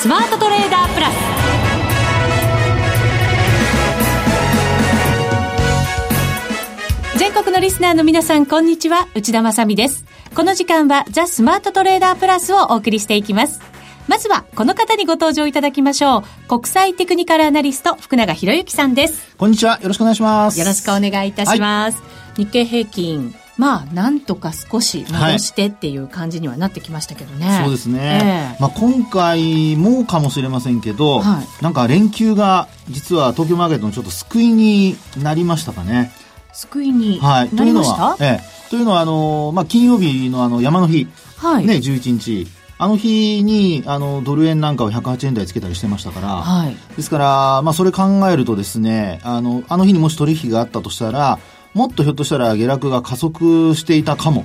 スマートトレーダープラス。全国のリスナーの皆さんこんにちは。内田まさです。この時間はザ・スマートトレーダープラスをお送りしていきます。まずはこの方にご登場いただきましょう。国際テクニカルアナリスト福永博之さんです。こんにちは。よろしくお願いします。よろしくお願いいたします、はい、日経平均まあ、なんとか少し戻してっていう感じにはなってきましたけどね。はい、そうですね。えー、まあ、今回もかもしれませんけど、はい、なんか連休が実は東京マーケットのちょっと救いになりましたかね。救いになりました、はい、というのは、ええ、というのはあの、まあ、金曜日のあの山の日、はい、ね、11日。あの日にあのドル円なんかを108円台つけたりしてましたから、はい、ですから、まあ、それ考えるとですねあのあの日にもし取引があったとしたらもっとひょっとしたら下落が加速していたかも。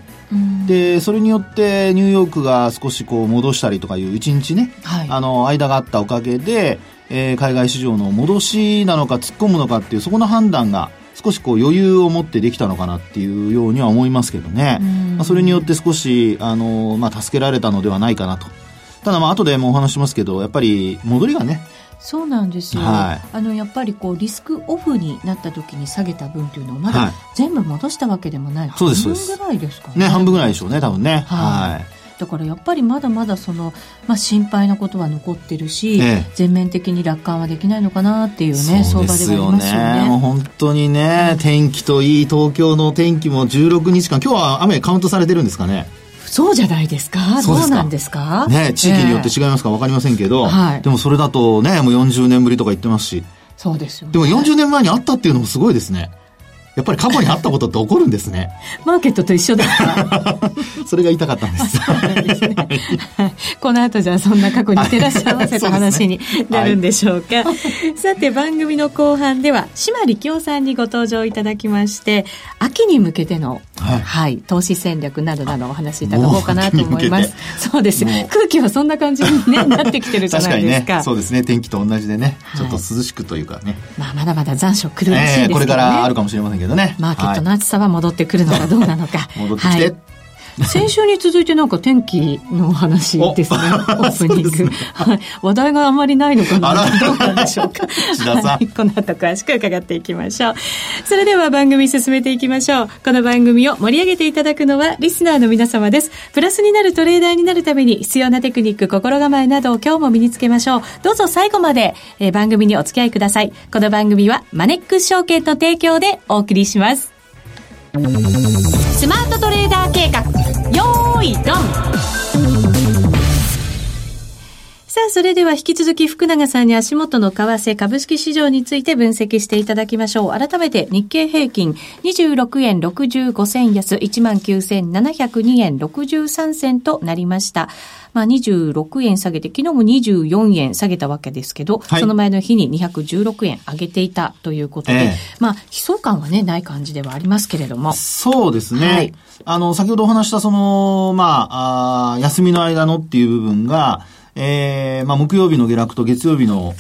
で、それによってニューヨークが少しこう戻したりとかいう一日ね、はい、あの、間があったおかげで、えー、海外市場の戻しなのか突っ込むのかっていうそこの判断が少しこう余裕を持ってできたのかなっていうようには思いますけどね。まあ、それによって少し、あの、まあ、助けられたのではないかなと。ただまあ後でもお話しますけど、やっぱり戻りがね、そうなんですよ、はい、あのやっぱりこうリスクオフになった時に下げた分というのをまだ全部戻したわけでもない、はい、半分ぐらいですかね。ね半分ぐらいでしょうね多分ね。はい、はい。だからやっぱりまだまだその、まあ、心配なことは残ってるし、ええ、全面的に楽観はできないのかなっていうね、相場ではありますよね。もう本当にね、天気といい、東京の天気も16日間、今日は雨カウントされてるんですかね？そうじゃないですか？どうなんですか？ね地域によって違いますか分かりませんけど、えー、でもそれだとねもう40年ぶりとか言ってますし。そうですよ、ね、でも40年前にあったっていうのもすごいですねやっぱり過去にあったことって起こるんですね。マーケットと一緒ですかそれが言いたかったんです。ですね、この後じゃあそんな過去に照らし合わせた話になるんでしょうか。うねはい、さて番組の後半では島力夫さんにご登場いただきまして、秋に向けての、はい、はい、投資戦略などなどお話しいただこうかなと思います。そうです。空気はそんな感じに、ね、なってきてるじゃないですか。かね、そうですね。天気と同じでね、ちょっと涼しくというかね。まあまだまだ残暑来るらしいですけどね、えー、これからあるかもしれませんけどね。マーケットの暑さは戻ってくるのかどうなのか。戻ってきて、はい先週に続いてなんか天気の話ですね、オープニング、ね、はい。話題があまりないのかなどうなんでしょうか。はい、この後詳しく伺っていきましょう。それでは番組進めていきましょう。この番組を盛り上げていただくのはリスナーの皆様です。プラスになるトレーダーになるために必要なテクニック、心構えなどを今日も身につけましょう。どうぞ最後まで、えー、番組にお付き合いください。この番組はマネックス証券の提供でお送りします。スマートトレーダー計画よーいドンさあ、それでは引き続き福永さんに足元の為替株式市場について分析していただきましょう。改めて日経平均26円65銭安19,702円63銭となりました。まあ、26円下げて、昨日も24円下げたわけですけど、はい、その前の日に216円上げていたということで、えー、まあ、悲壮感はね、ない感じではありますけれども。そうですね。はい、あの、先ほどお話したその、まあ、あ休みの間のっていう部分が、えー、まあ、木曜日の下落と月曜日の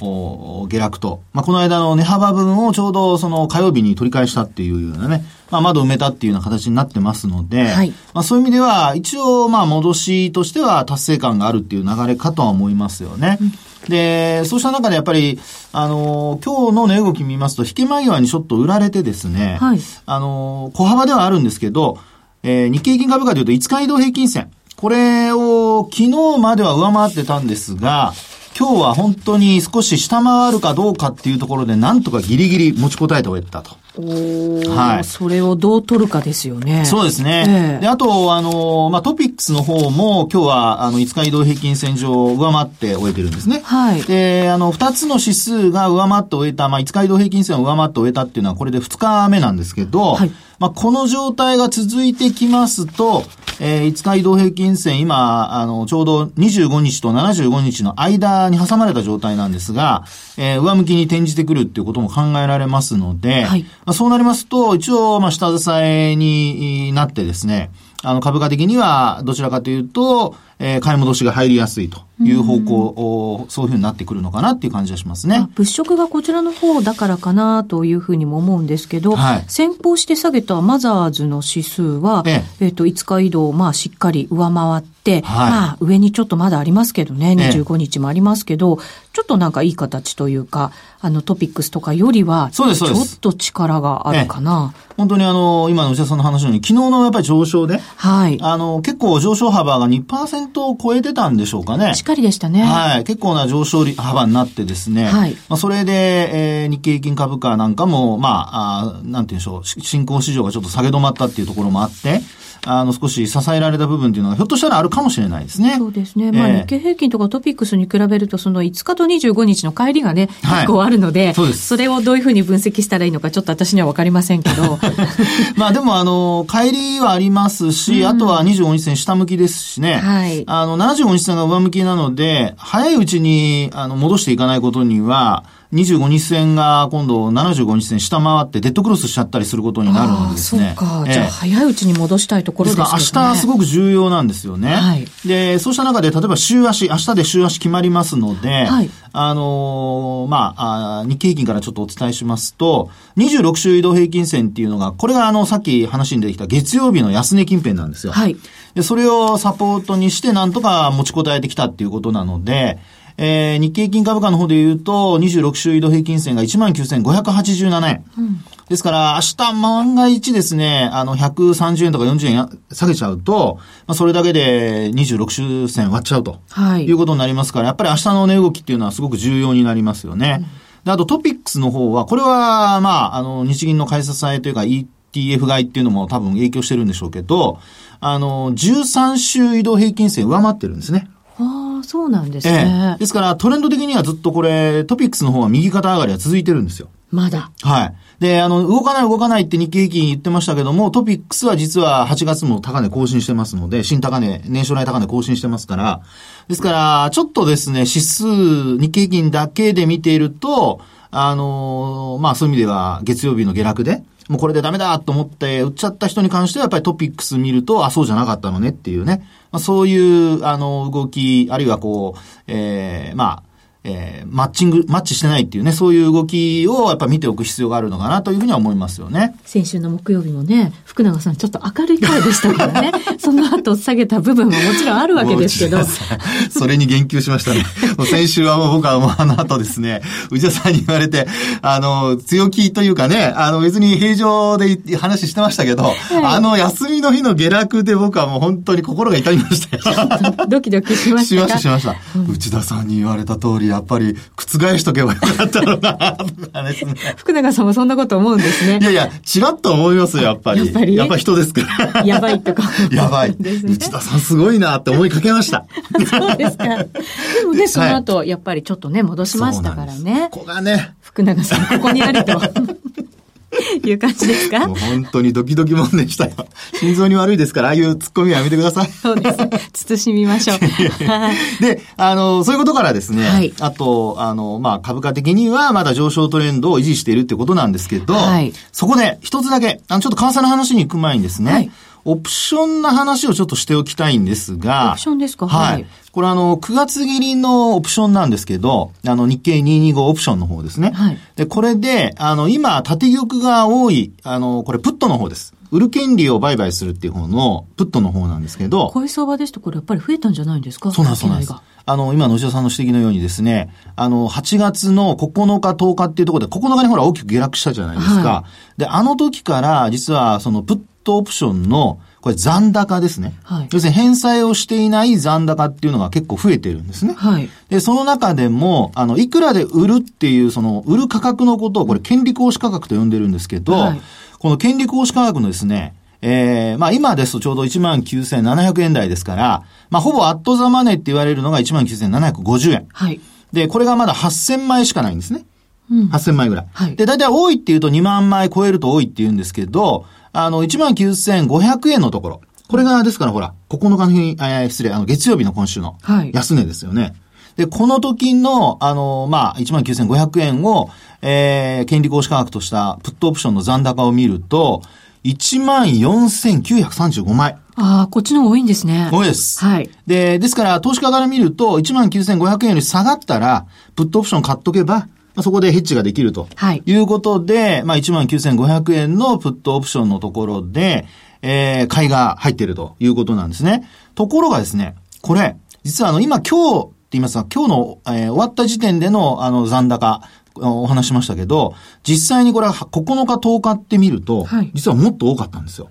下落と、まあ、この間の値幅分をちょうどその火曜日に取り返したっていうようなね、まあ、窓埋めたっていうような形になってますので、はい、まあ、そういう意味では、一応、まあ、戻しとしては達成感があるっていう流れかとは思いますよね。うん。で、そうした中でやっぱり、あの、今日の値動き見ますと、引け間際にちょっと売られてですね、はい、あの、小幅ではあるんですけど、えー、日経平均株価でいうと5日移動平均線、これを昨日までは上回ってたんですが、今日は本当に少し下回るかどうかっていうところで、なんとかギリギリ持ちこたえて終えたと。はい。それをどう取るかですよね。そうですね。えー、で、あと、あの、まあ、トピックスの方も、今日は、あの、5日移動平均線上上回って終えてるんですね。はい。で、あの、2つの指数が上回って終えた、まあ、5日移動平均線を上回って終えたっていうのは、これで2日目なんですけど、はい。まあ、この状態が続いてきますと、えー、5日移動平均線、今、あの、ちょうど25日と75日の間に挟まれた状態なんですが、えー、上向きに転じてくるっていうことも考えられますので、はい、まあ、そうなりますと、一応、まあ、下支えになってですね、あの、株価的には、どちらかというと、えー、買い戻しが入りやすいという方向、うん、そういうふうになってくるのかなっていう感じがしますね。物色がこちらの方だからかなというふうにも思うんですけど、はい、先行して下げたマザーズの指数は、ええ。えー、と5日移動、まあしっかり上回って、はい、まあ上にちょっとまだありますけどね、25日もありますけど、ちょっとなんかいい形というか、あのトピックスとかよりは、ちょっと力があるかな。本当にあの、今の内田さんの話のように、昨日のやっぱり上昇で、はい。あの、結構上昇幅が2%を超えてたんでしょうかね。しっかりでしたね。はい。結構な上昇幅になってですね。はい。まあ、それで、えー、日経平均株価なんかも、まあ、あなんて言うんでしょう、新興市場がちょっと下げ止まったっていうところもあって、あの、少し支えられた部分っていうのが、ひょっとしたらあるかもしれないですね。そうですね。まあ、日経平均とかトピックスに比べると、その5日と25日の帰りがね、結構あるので、はい、そうです。それをどういうふうに分析したらいいのか、ちょっと私にはわかりませんけど。まあ、でも、あの、帰りはありますし、うん、あとは25日線下向きですしね。はい。あの、75日線が上向きなので、早いうちに、あの、戻していかないことには、25日線が今度75日線下回ってデッドクロスしちゃったりすることになるんですね。そうか。ええ、じゃあ早いうちに戻したいところですね。です明日すごく重要なんですよね。はい。で、そうした中で例えば週足、明日で週足決まりますので、はい。あのー、まああ、日経平均からちょっとお伝えしますと、26週移動平均線っていうのが、これがあの、さっき話に出てきた月曜日の安値近辺なんですよ。はい。で、それをサポートにしてなんとか持ちこたえてきたっていうことなので、えー、日経平均株価の方で言うと、26週移動平均線が19,587円。うん、ですから、明日万が一ですね、あの、130円とか40円下げちゃうと、まあ、それだけで26週線割っちゃうと。はい。いうことになりますから、やっぱり明日の値動きっていうのはすごく重要になりますよね。うん、であとトピックスの方は、これは、まあ、あの、日銀の買い支えというか ETF 買いっていうのも多分影響してるんでしょうけど、あの、13週移動平均線上回ってるんですね。そうなんですね、ええ。ですからトレンド的にはずっとこれ、トピックスの方は右肩上がりは続いてるんですよ。まだ。はい。で、あの、動かない動かないって日経平均言ってましたけども、トピックスは実は8月も高値更新してますので、新高値、年初来高値更新してますから、ですから、ちょっとですね、指数、日経平均だけで見ていると、あの、まあそういう意味では月曜日の下落で、もうこれでダメだと思って売っちゃった人に関してはやっぱりトピックス見ると、あ、そうじゃなかったのねっていうね。まあ、そういう、あの、動き、あるいはこう、ええー、まあ、えー、マッチング、マッチしてないっていうね、そういう動きをやっぱ見ておく必要があるのかなというふうには思いますよね。先週の木曜日もね、福永さんちょっと明るい声でしたからね、その後下げた部分ももちろんあるわけですけど。それに言及しましたね。先週はもう僕はもうあの後ですね、内田さんに言われて、あの、強気というかね、あの別に平常で話してましたけど、はい、あの休みの日の下落で僕はもう本当に心が痛みましたよ。ドキドキしました しました、しました。うん、内田さんに言われた通り、やっぱり覆しとけばよかったのかな、とかですね。福永さんもそんなこと思うんですね。いやいや、ちらっと思いますよ、やっぱり。やっぱり？やっぱ人ですから。やばいとか。やばい。内田さんすごいなって思いかけました。そうですか。でもね、その後、やっぱりちょっとね、戻しましたからね。ここがね。福永さん、ここにあると。いう感じですか？もう本当にドキドキもんでしたよ。心臓に悪いですから、ああいう突っ込みはやめてください。そうです。慎みましょう。で、あの、そういうことからですね、はい、あと、あの、まあ、株価的にはまだ上昇トレンドを維持しているってことなんですけど、はい、そこで一つだけ、あの、ちょっと為替の話に行く前にですね、はいオプションな話をちょっとしておきたいんですが。オプションですか？はい。これあの、9月切りのオプションなんですけど、あの、日経225オプションの方ですね。はい。で、これで、あの、今、縦玉が多い、あの、これ、プットの方です。売る権利を売買するっていう方の、プットの方なんですけど。小相場ですとこれやっぱり増えたんじゃないんですか？そうなんです、そうなんです。あの、今の内田さんの指摘のようにですね、あの、8月の9日、10日っていうところで、9日にほら大きく下落したじゃないですか。はい、で、あの時から、実は、その、プットオプションの、これ残高ですね。はい、要するに返済をしていない残高っていうのが結構増えてるんですね。はい、で、その中でも、あの、いくらで売るっていう、その、売る価格のことを、これ、権利行使価格と呼んでるんですけど、はい、この権利行使価格のですね、えー、まあ今ですとちょうど19,700円台ですから、まあほぼアットザマネーって言われるのが19,750円。はい。で、これがまだ8,000枚しかないんですね。うん、8000枚ぐらい。はい。で、大体多いって言うと2万枚超えると多いって言うんですけど、あの、19,500円のところ。これが、ですからほら、9日の日、えー、失礼、あの、月曜日の今週の安値ですよね。はい、で、この時の、あの、まあ、19,500円を、えー、権利行使価格としたプットオプションの残高を見ると、14,935枚。ああ、こっちの方が多いんですね。多いです。はい。で、ですから、投資家から見ると、19,500円より下がったら、プットオプション買っとけば、まあ、そこでヘッジができると。はい。いうことで、まあ、19,500円のプットオプションのところで、えー、買いが入っているということなんですね。ところがですね、これ、実はあの、今今日って言いますか、今日の、えー、終わった時点でのあの残高、お話しましたけど、実際にこれは9日10日って見ると、はい、実はもっと多かったんですよ。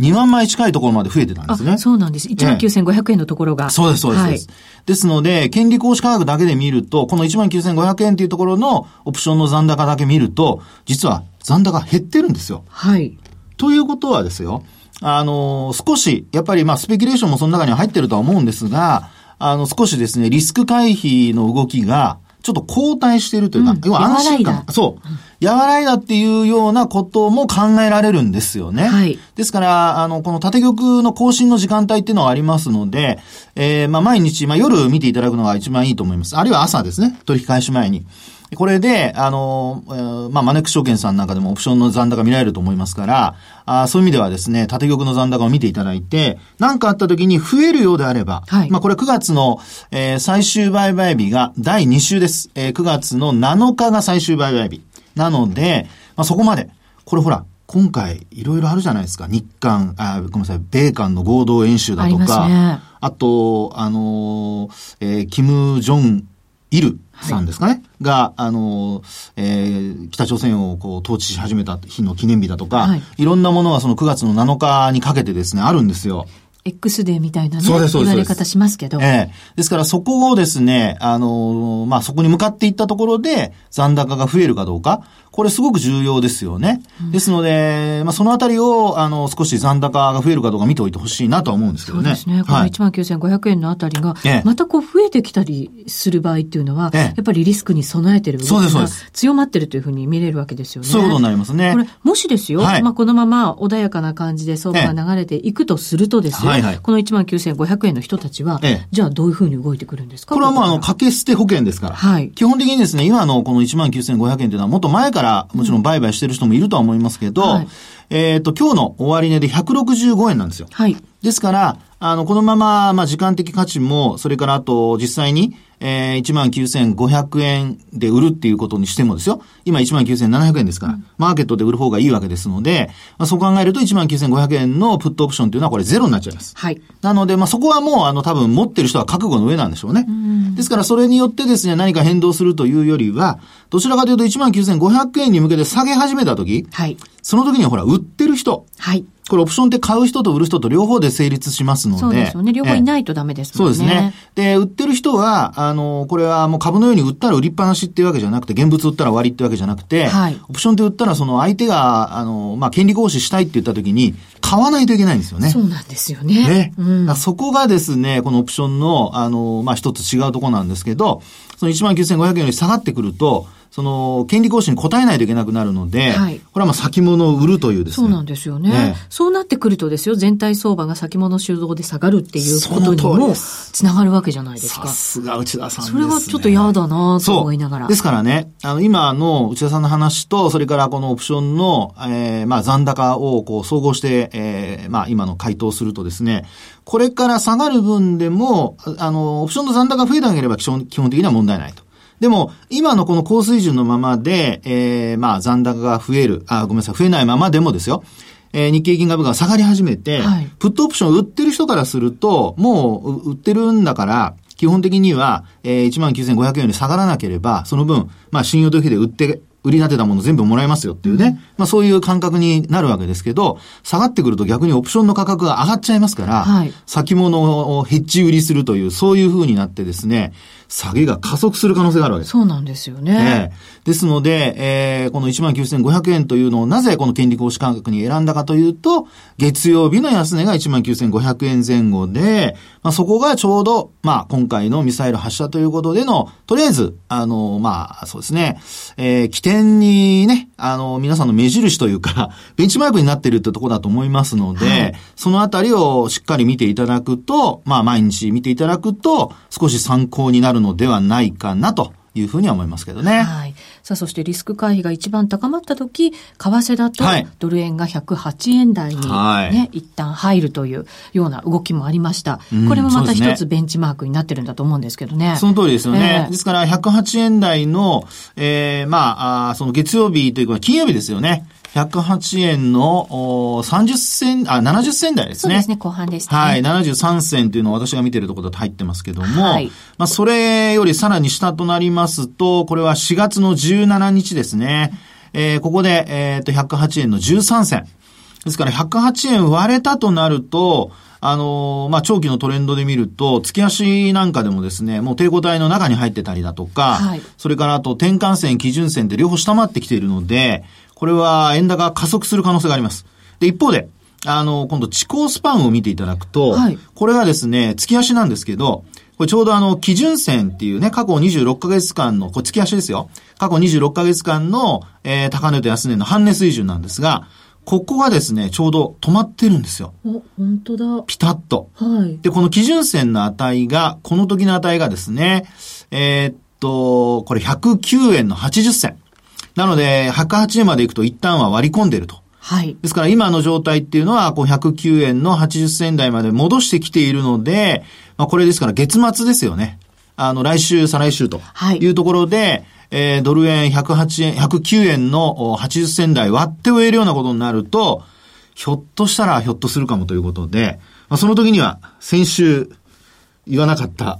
2万枚近いところまで増えてたんですね。そうなんです。1万9500円のところが。そうです、そうです。はい、ですので、権利行使価格だけで見ると、この1万9500円というところのオプションの残高だけ見ると、実は残高減ってるんですよ。はい。ということはですよ、あの、少し、やっぱりまあ、スペキュレーションもその中には入ってるとは思うんですが、あの、少しですね、リスク回避の動きが、ちょっと後退しているというか、うん、要は安心感。そう。和らいだっていうようなことも考えられるんですよね。はい。ですから、あの、この縦玉の更新の時間帯っていうのはありますので、えー、まあ毎日、まあ夜見ていただくのが一番いいと思います。あるいは朝ですね。取引開始前に。これで、あの、えー、まあ、マネック証券さんなんかでもオプションの残高見られると思いますから、あそういう意味ではですね、縦玉の残高を見ていただいて、何かあった時に増えるようであれば、はい、まあ、これ9月の、えー、最終売買日が第2週です。えー、9月の7日が最終売買日。なので、まあ、そこまで。これほら、今回、いろいろあるじゃないですか。日韓、あ、ごめんなさい、米韓の合同演習だとか、あね、あと、あのー、えー、キム・ジョンイルさんですかね、はい、が、あの、えー、北朝鮮をこう統治し始めた日の記念日だとか、はい、いろんなものがその9月の7日にかけてですね、あるんですよ。X デーみたいなね、そうです。言われ方しますけど。ええ。ですからそこをですね、あの、まあ、そこに向かっていったところで残高が増えるかどうか、これすごく重要ですよね。うん、ですので、まあ、そのあたりを、あの、少し残高が増えるかどうか見ておいてほしいなとは思うんですけどね。そうですね。この19,500円のあたりが、またこう増えてきたりする場合っていうのは、ええ、やっぱりリスクに備えてる動きが強まってるというふうに見れるわけですよね。そういうことになりますね。これ、もしですよ、はい、まあ、このまま穏やかな感じで相場が流れていくとするとですよ、はいはい、この19,500円の人たちは、ええ、じゃあどういうふうに動いてくるんですか？これはもうあの、掛け捨て保険ですから。はい。基本的にですね、今のこの19,500円というのはもっと前からもちろん売買してる人もいるとは思いますけど、はい、えっ、と、今日の終値で165円なんですよ。はい。ですから、あの、このまま、まあ、時間的価値も、それからあと、実際に、えー、19,500円で売るっていうことにしてもですよ。今19,700円ですから、うん、マーケットで売る方がいいわけですので、まあ、そう考えると19,500円のプットオプションっていうのはこれゼロになっちゃいます。はい。なので、まあ、そこはもう、あの、多分持ってる人は覚悟の上なんでしょうね。うですから、それによってですね、何か変動するというよりは、どちらかというと19,500円に向けて下げ始めた時、はい。その時にはほら、売ってる人。はい。これオプションって買う人と売る人と両方で成立しますので。そうですよね。両方いないとダメですもんね。そうですね。で、売ってる人は、あの、これはもう株のように売ったら売りっぱなしっていうわけじゃなくて、現物売ったら終わりってわけじゃなくて、はい、オプションって売ったらその相手が、あの、まあ、権利行使したいって言った時に、買わないといけないんですよね。そうなんですよね。ね。うん、そこがですね、このオプションの、あの、まあ、一つ違うところなんですけど、その19,500円より下がってくると、その、権利行使に応えないといけなくなるので、はい、これはまあ先物を売るというですね。そうなんですよね。ねそうなってくるとですよ、全体相場が先物収蔵で下がるっていうことにもつながるわけじゃないですか。さすが内田さんです、ね、それはちょっと嫌だなと思いながら。ですからね、あの、今の内田さんの話と、それからこのオプションの、えー、まあ残高をこう総合して、えー、まあ今の回答するとですね、これから下がる分でも、あの、オプションの残高が増えなければ基本基本的には問題ないと。でも、今のこの高水準のままで、えー、まあ残高が増える、あ、ごめんなさい、増えないままでもですよ。えー、日経金株価が下がり始めて、はい、プットオプションを売ってる人からすると、もう売ってるんだから、基本的には、えー、19,500円に下がらなければ、その分、まあ信用時で売って売り立てたもの全部もらえますよっていうね、うん、まあそういう感覚になるわけですけど、下がってくると逆にオプションの価格が上がっちゃいますから、はい、先物をヘッジ売りするという、そういう風になってですね、下げが加速する可能性があるわけです。そうなんですよね。えー、ですので、えー、この19,500円というのをなぜこの権利行使価格に選んだかというと、月曜日の安値が19,500円前後で、まあ、そこがちょうど、まあ、今回のミサイル発射ということでの、とりあえず、あの、まあ、そうですね、えー、起点にね、あの、皆さんの目印というか、ベンチマークになっているってとこだと思いますので、はい、そのあたりをしっかり見ていただくと、まあ、毎日見ていただくと、少し参考になるのではないかなというふうには思いますけどね。はい。さあ、そしてリスク回避が一番高まった時、為替だと、ドル円が108円台にね、はい、一旦入るというような動きもありました。これもまた一つベンチマークになってるんだと思うんですけどね。その通りですよね。えー、ですから、108円台の、えー、まあ、あその月曜日というか、金曜日ですよね。108円の30銭、あ、70銭台ですね。そうですね、後半でした、ね、はい、73銭というのは私が見てるところと入ってますけども、はい、まあ、それよりさらに下となりますと、これは4月の17日ですね。えー、ここで、えっ、と、108円の13銭。ですから108円割れたとなると、あのー、まあ、長期のトレンドで見ると、月足なんかでもですね、もう抵抗体の中に入ってたりだとか、はい、それからあと転換線、基準線って両方下回ってきているので、これは円高加速する可能性があります。で、一方で、あの、今度、地高スパンを見ていただくと、はい、これがですね、月足なんですけど、これちょうどあの、基準線っていうね、過去26ヶ月間の、これ月足ですよ。過去26ヶ月間の、えー、高値と安値の半値水準なんですが、ここがですね、ちょうど止まってるんですよ。お、本当だ。ピタッと。はい。で、この基準線の値が、この時の値がですね、えー、っと、これ109円の80銭。なので、108円まで行くと一旦は割り込んでると。はい。ですから今の状態っていうのは、こう109円の80銭台まで戻してきているので、まあこれですから月末ですよね。あの、来週、再来週というところで、はい、えー、ドル円108円、109円の80銭台割って終えるようなことになると、ひょっとしたらひょっとするかもということで、まあ、その時には先週言わなかった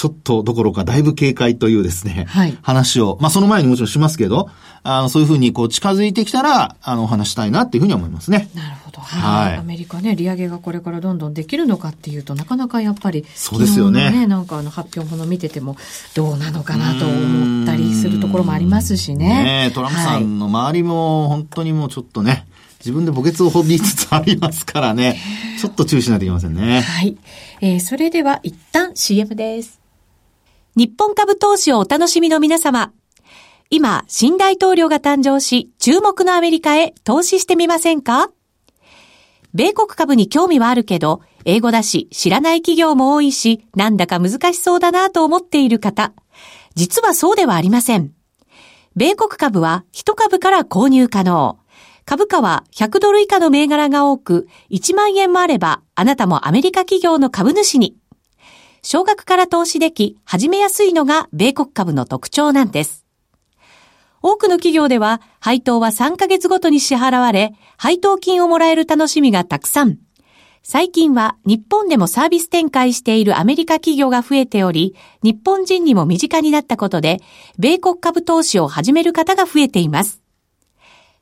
ちょっとどころかだいぶ警戒というですね、はい、話を、まあその前にもちろんしますけど、あの、そういうふうにこう近づいてきたら、あの、お話したいなっていうふうに思いますね。なるほど。はい。アメリカね、利上げがこれからどんどんできるのかっていうと、なかなかやっぱり、そうですよね。ね、なんかあの発表もの見てても、どうなのかなと思ったりするところもありますしね。ねトランプさんの周りも、本当にもうちょっとね、自分で墓穴を掘りつつありますからね、ちょっと注意しないといけませんね。はい。えー、それでは一旦 CM です。日本株投資をお楽しみの皆様。今、新大統領が誕生し、注目のアメリカへ投資してみませんか？米国株に興味はあるけど、英語だし、知らない企業も多いし、なんだか難しそうだなと思っている方。実はそうではありません。米国株は1株から購入可能。株価は100ドル以下の銘柄が多く、1万円もあれば、あなたもアメリカ企業の株主に。少額から投資でき、始めやすいのが米国株の特徴なんです。多くの企業では、配当は3ヶ月ごとに支払われ、配当金をもらえる楽しみがたくさん。最近は日本でもサービス展開しているアメリカ企業が増えており、日本人にも身近になったことで、米国株投資を始める方が増えています。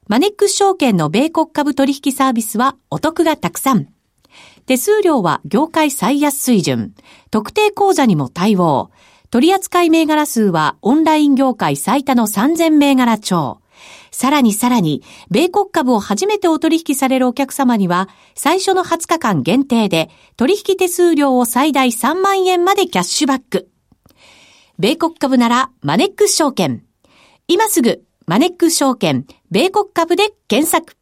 マネックス証券の米国株取引サービスはお得がたくさん。手数料は業界最安水準。特定口座にも対応。取扱銘柄数はオンライン業界最多の3000銘柄超。さらにさらに、米国株を初めてお取引されるお客様には、最初の20日間限定で、取引手数料を最大3万円までキャッシュバック。米国株なら、マネックス証券。今すぐ、マネックス証券、米国株で検索。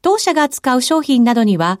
当社が扱う商品などには、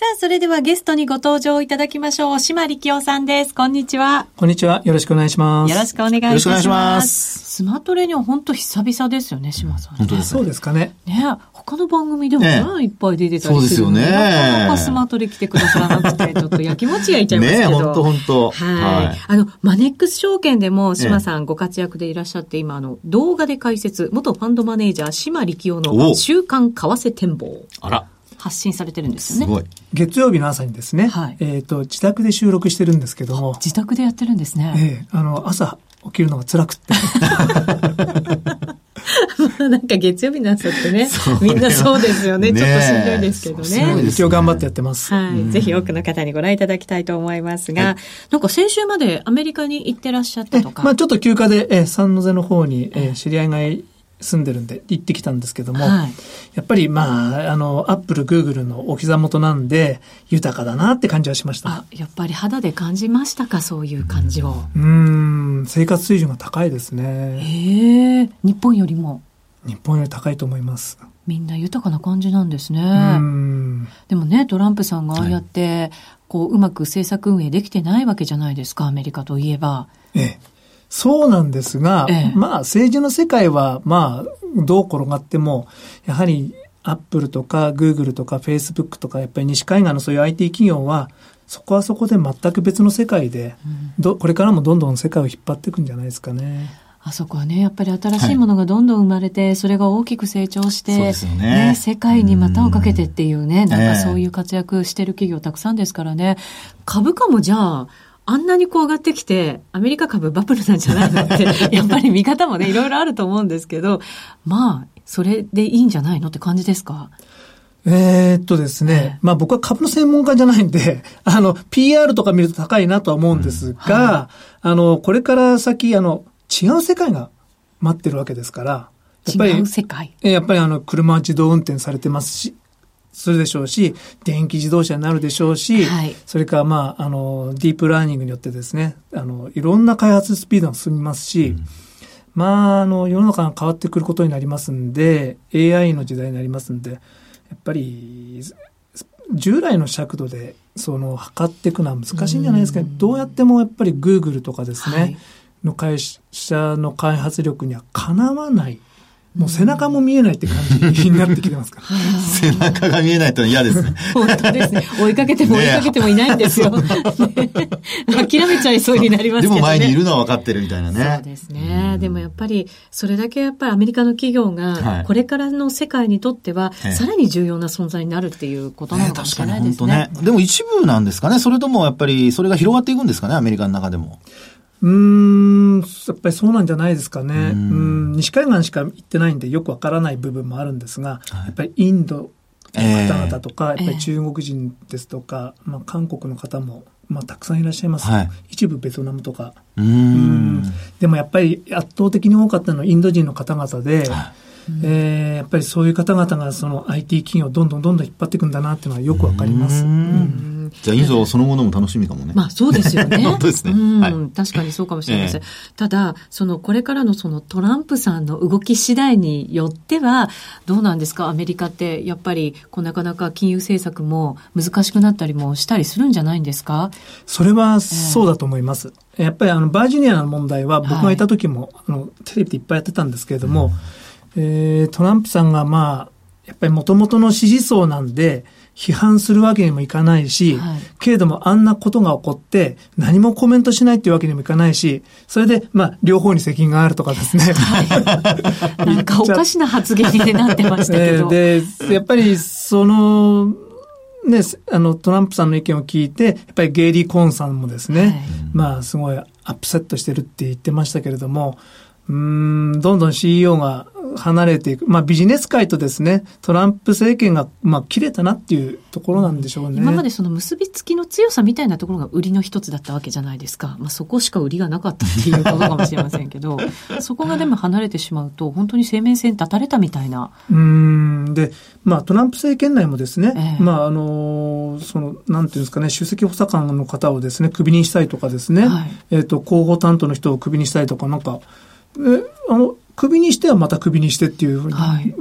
さあ、それではゲストにご登場いただきましょう。島力夫さんです。こんにちは。こんにちは。よろしくお願いします。よろしくお願いします。よろしくお願いします。スマトレには本当久々ですよね、島さん、ね、本当です、そうですかね。ね他の番組でもね、いっぱい出てたりするそうですよね。なかなかスマトレ来てくださらなくて、ちょっと焼きもち焼いちゃいますけど。ね本当本当はい。あの、マネックス証券でも島さんご活躍でいらっしゃって、今、あの、動画で解説、元ファンドマネージャー島力夫の週刊為替展望。あら。発信されてるんですよね。すごい。月曜日の朝にですね、はい、えっ、ー、と、自宅で収録してるんですけども。自宅でやってるんですね。ええー、あの、朝起きるのが辛くって。なんか月曜日の朝ってね、みんなそうですよね。ちょっとしんどいですけどね。今日頑張ってやってます。はい。ぜひ多くの方にご覧いただきたいと思いますが、なんか先週までアメリカに行ってらっしゃったとか。まあちょっと休暇で、えサンノゼの方に、え知り合いが住んでるんで行ってきたんですけども、はい、やっぱりまあ、あの、アップル、グーグルのお膝元なんで、豊かだなって感じはしました。あ、やっぱり肌で感じましたか、そういう感じを。うん、生活水準が高いですね。へえ、日本よりも。日本より高いと思います。みんな豊かな感じなんですね。でもね、トランプさんがああやって、はい、こう、うまく政策運営できてないわけじゃないですか、アメリカといえば。ええ。そうなんですが、ええ、まあ政治の世界は、まあ、どう転がっても、やはりアップルとかグーグルとかフェイスブックとか、やっぱり西海岸のそういう IT 企業は、そこはそこで全く別の世界で、うん、これからもどんどん世界を引っ張っていくんじゃないですかね。あそこはね、やっぱり新しいものがどんどん生まれて、はい、それが大きく成長して、ね、ね、世界に股をかけてっていうね、なんかそういう活躍してる企業たくさんですからね、株価もじゃあ、あんなにこう上がってきて、アメリカ株バブルなんじゃないのって、やっぱり見方もね、いろいろあると思うんですけど、まあ、それでいいんじゃないのって感じですか？えー、っとですね、まあ僕は株の専門家じゃないんで、あの、PR とか見ると高いなとは思うんですが、うんはい、あの、これから先、あの、違う世界が待ってるわけですから、やっぱり、違う世界。やっぱりあの、車自動運転されてますし、するでしょうし、電気自動車になるでしょうし、はい、それからまあ、あの、ディープラーニングによってですね、あの、いろんな開発スピードが進みますし、うん、まあ、あの、世の中が変わってくることになりますんで、AI の時代になりますんで、やっぱり、従来の尺度で、その、測っていくのは難しいんじゃないですか、ね、どうやってもやっぱり Google とかですね、はい、の会社の開発力にはかなわない。もう背中も見えないって感じになってきてますから。背中が見えないと嫌ですね。本当ですね。追いかけても 追いかけてもいないんですよ。ね、諦めちゃいそうになりますけど、ね、でも前にいるのは分かってるみたいなね。そうですね。でもやっぱり、それだけやっぱりアメリカの企業が、これからの世界にとっては、さらに重要な存在になるっていうことなのかもしれないですね。ねねでも一部なんですかね。それともやっぱりそれが広がっていくんですかね、アメリカの中でも。うん、やっぱりそうなんじゃないですかね。うん、西海岸しか行ってないんでよくわからない部分もあるんですが、はい、やっぱりインドの方々とか、えー、やっぱり中国人ですとか、まあ、韓国の方も、まあ、たくさんいらっしゃいます。はい、一部ベトナムとか。うん。でもやっぱり圧倒的に多かったのはインド人の方々で、はい。えー、やっぱりそういう方々がその IT 企業をどんどんどんどん引っ張っていくんだなっていうのはよくわかります。うんじゃあ、インゾそのものも楽しみかもね。まあ、そうですよね。本当ですね。うん、はい、確かにそうかもしれません。えー、ただ、その、これからのそのトランプさんの動き次第によっては、どうなんですか？アメリカって、やっぱり、こう、なかなか金融政策も難しくなったりもしたりするんじゃないんですか？それは、そうだと思います。えー、やっぱり、あの、バージニアの問題は、僕がいた時も、はい、あの、テレビでいっぱいやってたんですけれども、うん、えー、トランプさんが、まあ、やっぱり元々の支持層なんで、批判するわけにもいかないし、はい、けれどもあんなことが起こって何もコメントしないっていうわけにもいかないし、それで、まあ、両方に責任があるとかですね。はい、なんかおかしな発言になってましたけど。で、やっぱりその、ね、あの、トランプさんの意見を聞いて、やっぱりゲイリー・コーンさんもですね、はい、まあ、すごいアップセットしてるって言ってましたけれども、うん、どんどん CEO が離れていく。まあビジネス界とですね、トランプ政権が、まあ切れたなっていうところなんでしょうね。今までその結びつきの強さみたいなところが売りの一つだったわけじゃないですか。まあそこしか売りがなかったっていうことかもしれませんけど、そこがでも離れてしまうと、本当に生命線断たれたみたいな。うん。で、まあトランプ政権内もですね、ええ、まああの、その、なんていうんですかね、首席補佐官の方をですね、クビにしたいとかですね、はい、えっ、ー、と、広報担当の人をクビにしたいとか、なんか、え、あの、首にしてはまた首にしてっていうふうに、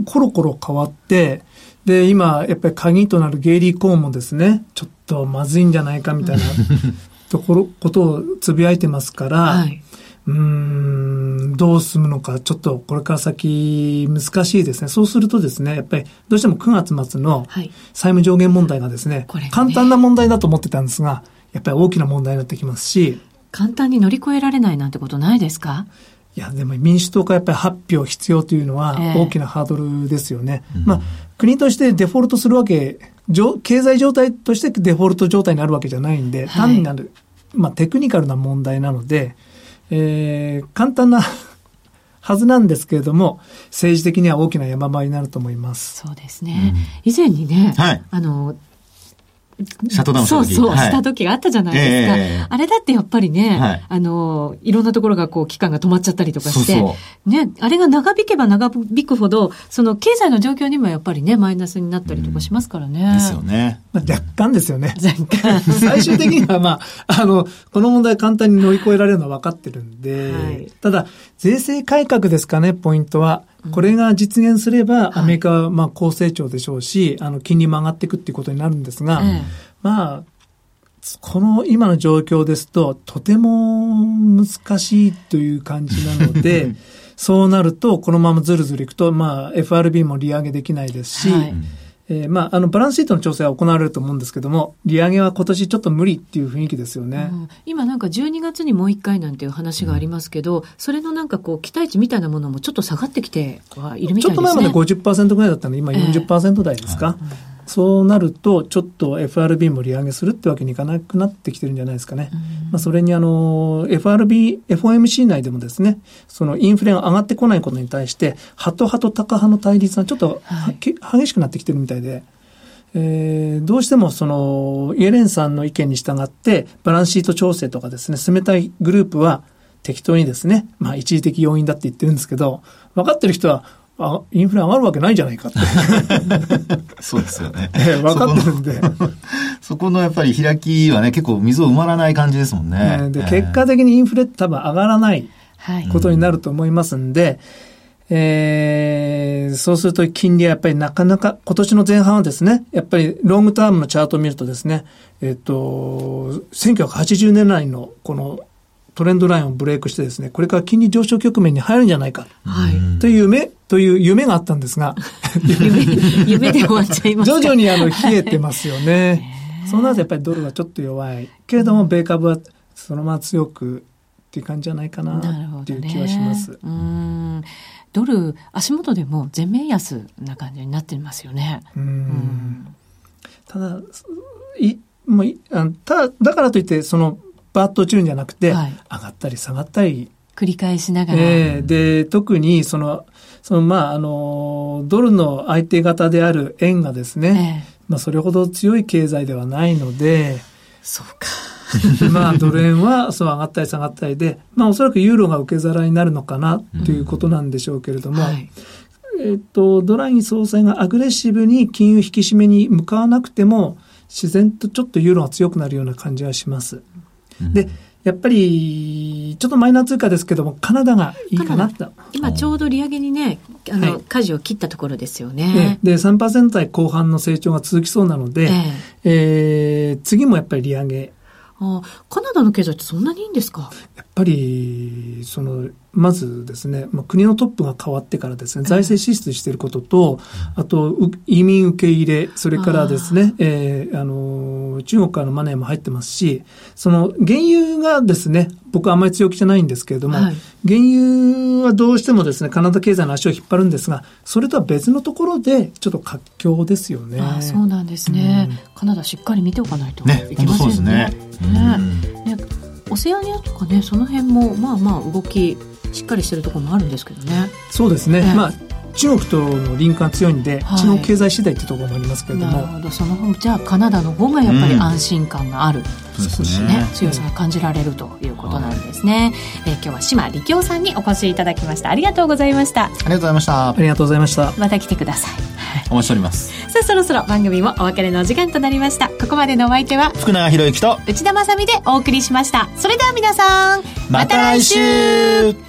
コロコロ変わって、で、今、やっぱり鍵となるゲイリー・コーンもですね、ちょっとまずいんじゃないかみたいな ところ、ことをつぶやいてますから、はい、うん、どう進むのか、ちょっとこれから先難しいですね。そうするとですね、やっぱりどうしても9月末の債務上限問題がですね、はい、ね。簡単な問題だと思ってたんですが、やっぱり大きな問題になってきますし、簡単に乗り越えられないなんてことないですか？いや、でも民主党がやっぱり発表必要というのは大きなハードルですよね。えー、まあ、国としてデフォルトするわけ、経済状態としてデフォルト状態になるわけじゃないんで、単になる、まあ、テクニカルな問題なので、えー、簡単なはずなんですけれども、政治的には大きな山場になると思います。そうですね。うん、以前にね、はい、あの、シャットダウンした時そうそう、はい、した時があったじゃないですか。えー、あれだってやっぱりね、はい、あの、いろんなところがこう、期間が止まっちゃったりとかして、そうそうね、あれが長引けば長引くほど、その経済の状況にもやっぱりね、マイナスになったりとかしますからね。うん、ですよね。まあ、若干ですよね。若干。最終的にはまあ、あの、この問題簡単に乗り越えられるのは分かってるんで、はい、ただ、税制改革ですかね、ポイントは。これが実現すれば、アメリカはまあ高成長でしょうし、あの、金利も上がっていくっていうことになるんですが、まあ、この今の状況ですと、とても難しいという感じなので、そうなると、このままずるずるいくと、まあ、FRB も利上げできないですし、はいえー、まあ、あの、バランスシートの調整は行われると思うんですけども、利上げは今年ちょっと無理っていう雰囲気ですよね。うん、今なんか12月にもう一回なんていう話がありますけど、うん、それのなんかこう、期待値みたいなものもちょっと下がってきてはいるみたいですね。ちょっと前まで50%ぐらいだったので、今40%台ですか？えーそうなると、ちょっと FRB も利上げするってわけにいかなくなってきてるんじゃないですかね。まあ、それにあの、FRB、FOMC 内でもですね、そのインフレが上がってこないことに対して、ハト派とタカ派の対立がちょっと、はい、激しくなってきてるみたいで、えー、どうしてもその、イエレンさんの意見に従って、バランスシート調整とかですね、進めたいグループは、適当にですね、まあ一時的要因だって言ってるんですけど、分かってる人は、あインフレ上がるわけないじゃないかって。そうですよね。え分かってるんで。そこのやっぱり開きはね、結構溝埋まらない感じですもんね。ねで、結果的にインフレって多分上がらないことになると思いますんで、はいえー、そうすると金利はやっぱりなかなか、今年の前半はですね、やっぱりロングタームのチャートを見るとですね、えっ、と、1980年代のこのトレンドラインをブレイクしてですね、これから金利上昇局面に入るんじゃないか。はい。という夢、という夢があったんですが。夢、夢で終わっちゃいます徐々にあの、冷えてますよね。そうなるとやっぱりドルがちょっと弱い。けれども、米株はそのまま強くっていう感じじゃないかなっていう気はします。ね、うんドル、足元でも全面安な感じになってますよね。うん。ただ、い、もうあただ、だからといって、その、バッと落ちるんじゃなくて、はい、上がったり下がったり。繰り返しながら。えー、で、特に、その、その、まあ、あの、ドルの相手方である円がですね、えー、まあ、それほど強い経済ではないので、そうか。まあ、ドル円はそう上がったり下がったりで、まあ、おそらくユーロが受け皿になるのかなということなんでしょうけれども、うんはい、えっと、ドライン総裁がアグレッシブに金融引き締めに向かわなくても、自然とちょっとユーロが強くなるような感じはします。うん、で、やっぱり、ちょっとマイナー通貨ですけども、カナダがいいかなと。今ちょうど利上げにね、あの、はい、舵を切ったところですよね。ねで、3%台後半の成長が続きそうなので、えー、えー、次もやっぱり利上げ。あカナダの経済ってそんなにいいんですか？やっぱり、その、まずですね、まあ、国のトップが変わってからですね、財政支出していることと、あと、移民受け入れ、それからですね、えー、あの、中国からのマネーも入ってますし、その、原油がですね、僕はあんまり強気じゃないんですけれども、はい、原油はどうしてもですね、カナダ経済の足を引っ張るんですが、それとは別のところで、ちょっと活況ですよね。あそうなんですね、うん、カナダしっかり見ておかないといけませんね。ね。ね。ねオセアニアとかね、その辺も、まあまあ動き、しっかりしてるところもあるんですけどね。そうですね。まあ中国とのリンクが強いんで、はい、中国経済次第ってところもありますけれども。なるほど。そのじゃあカナダの方がやっぱり安心感がある。うん、少しね、強さが感じられるということなんですね。えー、今日は島力夫さんにお越しいただきました。ありがとうございました。ありがとうございました。ありがとうございました。また来てください。お待ちしております。さあ、そろそろ番組もお別れのお時間となりました。ここまでのお相手は、福永博之と内田まさでお送りしました。それでは皆さん、また来週